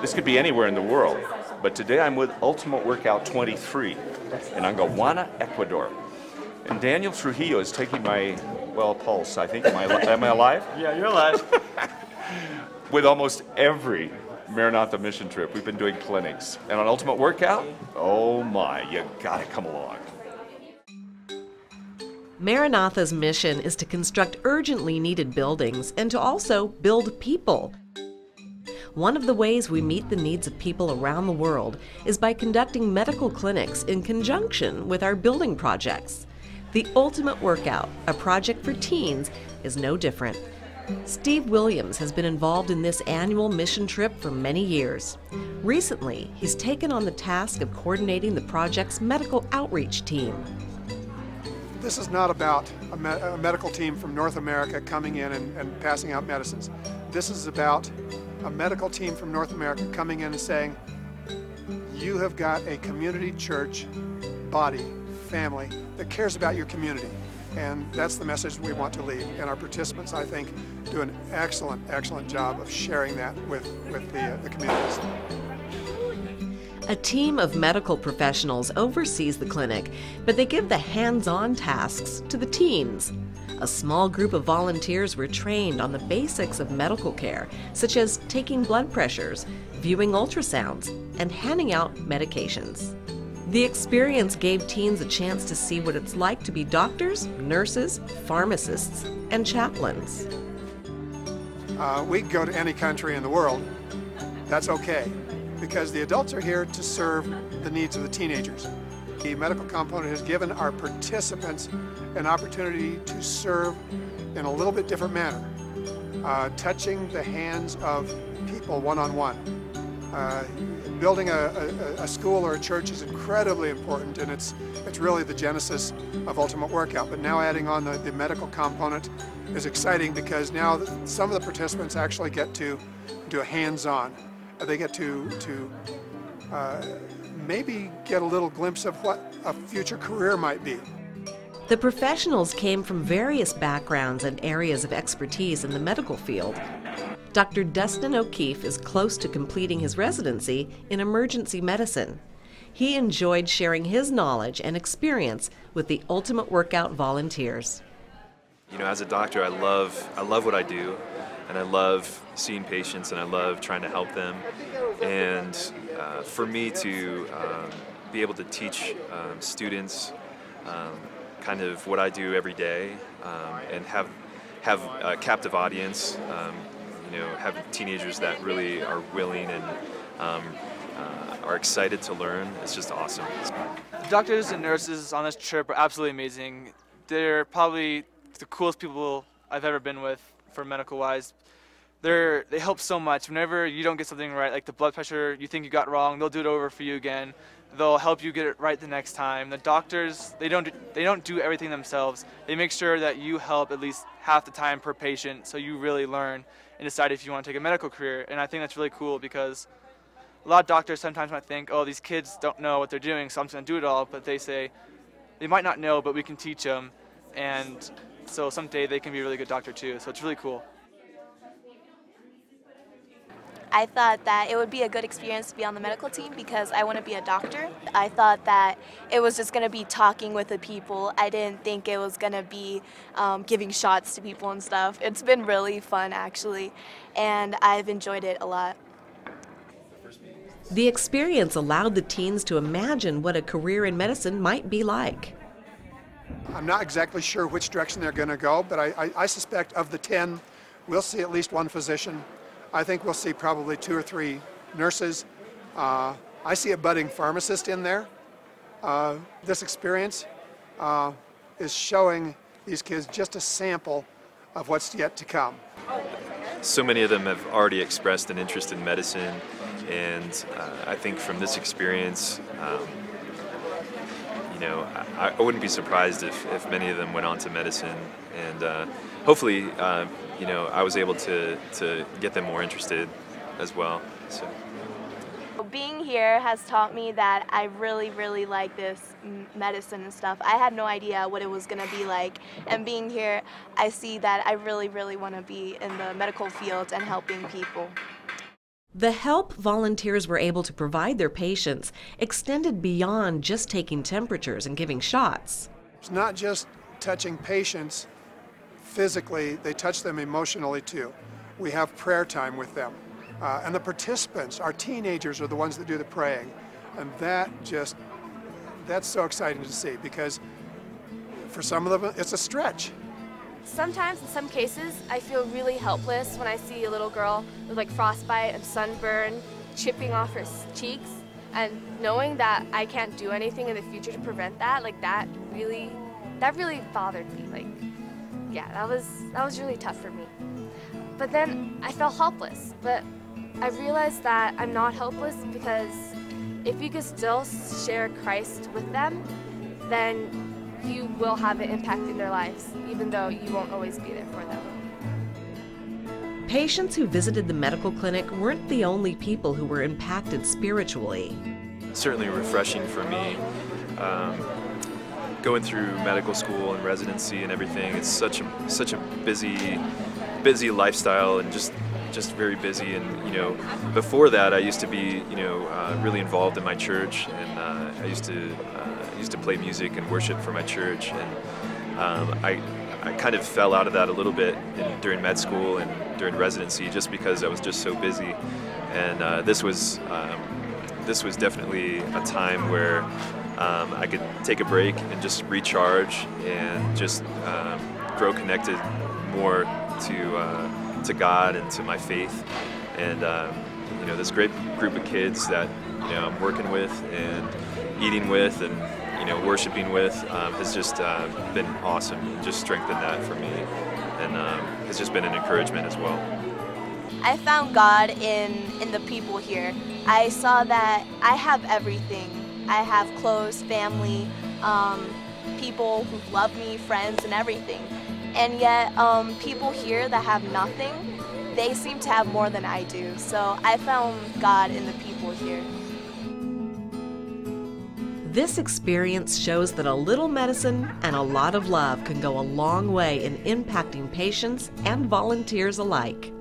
This could be anywhere in the world. But today I'm with Ultimate Workout 23 in Angawana, Ecuador. And Daniel Trujillo is taking my, well, pulse, I think. Am I, am I alive? Yeah, you're alive. with almost every Maranatha mission trip, we've been doing clinics. And on Ultimate Workout, oh my, you gotta come along. Maranatha's mission is to construct urgently needed buildings and to also build people. One of the ways we meet the needs of people around the world is by conducting medical clinics in conjunction with our building projects. The Ultimate Workout, a project for teens, is no different. Steve Williams has been involved in this annual mission trip for many years. Recently, he's taken on the task of coordinating the project's medical outreach team. This is not about a, me a medical team from North America coming in and, and passing out medicines. This is about a medical team from North America coming in and saying, you have got a community church body, family, that cares about your community. And that's the message we want to leave. And our participants, I think, do an excellent, excellent job of sharing that with, with the, uh, the communities. A team of medical professionals oversees the clinic, but they give the hands on tasks to the teens. A small group of volunteers were trained on the basics of medical care, such as taking blood pressures, viewing ultrasounds, and handing out medications. The experience gave teens a chance to see what it's like to be doctors, nurses, pharmacists, and chaplains. Uh, we go to any country in the world. That's okay because the adults are here to serve the needs of the teenagers. The medical component has given our participants an opportunity to serve in a little bit different manner, uh, touching the hands of people one-on-one. -on -one. building a, a, a, school or a church is incredibly important and it's, it's really the genesis of Ultimate Workout. But now adding on the, the medical component is exciting because now some of the participants actually get to do a hands-on they get to, to uh, maybe get a little glimpse of what a future career might be. The professionals came from various backgrounds and areas of expertise in the medical field. Dr. Dustin O'Keefe is close to completing his residency in emergency medicine. He enjoyed sharing his knowledge and experience with the Ultimate Workout volunteers. You know, as a doctor, I love I love what I do and I love seeing patients and I love trying to help them. And uh, for me to um, be able to teach um, students um, kind of what I do every day um, and have have a captive audience, um, you know, have teenagers that really are willing and uh, are excited to learn. It's just awesome. The doctors and nurses on this trip are absolutely amazing. They're probably the coolest people I've ever been with for medical wise. They're, they help so much. Whenever you don't get something right, like the blood pressure you think you got wrong, they'll do it over for you again. They'll help you get it right the next time. The doctors, they don't do, they don't do everything themselves. They make sure that you help at least half the time per patient, so you really learn and decide if you want to take a medical career. And I think that's really cool because a lot of doctors sometimes might think, oh, these kids don't know what they're doing, so I'm just going to do it all. But they say, they might not know, but we can teach them. And so someday they can be a really good doctor too. So it's really cool. I thought that it would be a good experience to be on the medical team because I want to be a doctor. I thought that it was just going to be talking with the people. I didn't think it was going to be um, giving shots to people and stuff. It's been really fun actually, and I've enjoyed it a lot. The experience allowed the teens to imagine what a career in medicine might be like. I'm not exactly sure which direction they're going to go, but I, I, I, suspect of the 10, we'll see at least one physician. I think we'll see probably two or three nurses. Uh, I see a budding pharmacist in there. Uh, this experience uh, is showing these kids just a sample of what's yet to come. So many of them have already expressed an interest in medicine, and uh, I think from this experience, um, you know, I, I, wouldn't be surprised if, if many of them went on to medicine, and uh, hopefully, uh, you know, I was able to, to get them more interested as well. So. Being here has taught me that I really, really like this medicine and stuff. I had no idea what it was going to be like. And being here, I see that I really, really want to be in the medical field and helping people. The help volunteers were able to provide their patients extended beyond just taking temperatures and giving shots. It's not just touching patients physically, they touch them emotionally too. We have prayer time with them. Uh, and the participants, our teenagers, are the ones that do the praying. And that just, that's so exciting to see because for some of them, it's a stretch. Sometimes, in some cases, I feel really helpless when I see a little girl with like frostbite and sunburn chipping off her cheeks. And knowing that I can't do anything in the future to prevent that, like that really, that really bothered me. Like, yeah, that was that was really tough for me. But then I felt helpless. But I realized that I'm not helpless because if you can still share Christ with them, then you will have an impact in their lives, even though you won't always be there for them. Patients who visited the medical clinic weren't the only people who were impacted spiritually. Certainly refreshing for me. Um, going through medical school and residency and everything, it's such a such a busy busy lifestyle and just just very busy. And you know, before that, I used to be you know uh, really involved in my church, and uh, I used to uh, used to play music and worship for my church, and um, I. I kind of fell out of that a little bit in, during med school and during residency, just because I was just so busy. And uh, this was um, this was definitely a time where um, I could take a break and just recharge and just um, grow connected more to uh, to God and to my faith. And um, you know, this great group of kids that you know I'm working with and eating with and you know worshiping with um, has just uh, been awesome. and Just strengthened that for me, and um, has just been an encouragement as well. I found God in in the people here. I saw that I have everything. I have close family, um, people who love me, friends, and everything. And yet, um, people here that have nothing, they seem to have more than I do. So I found God in the people here. This experience shows that a little medicine and a lot of love can go a long way in impacting patients and volunteers alike.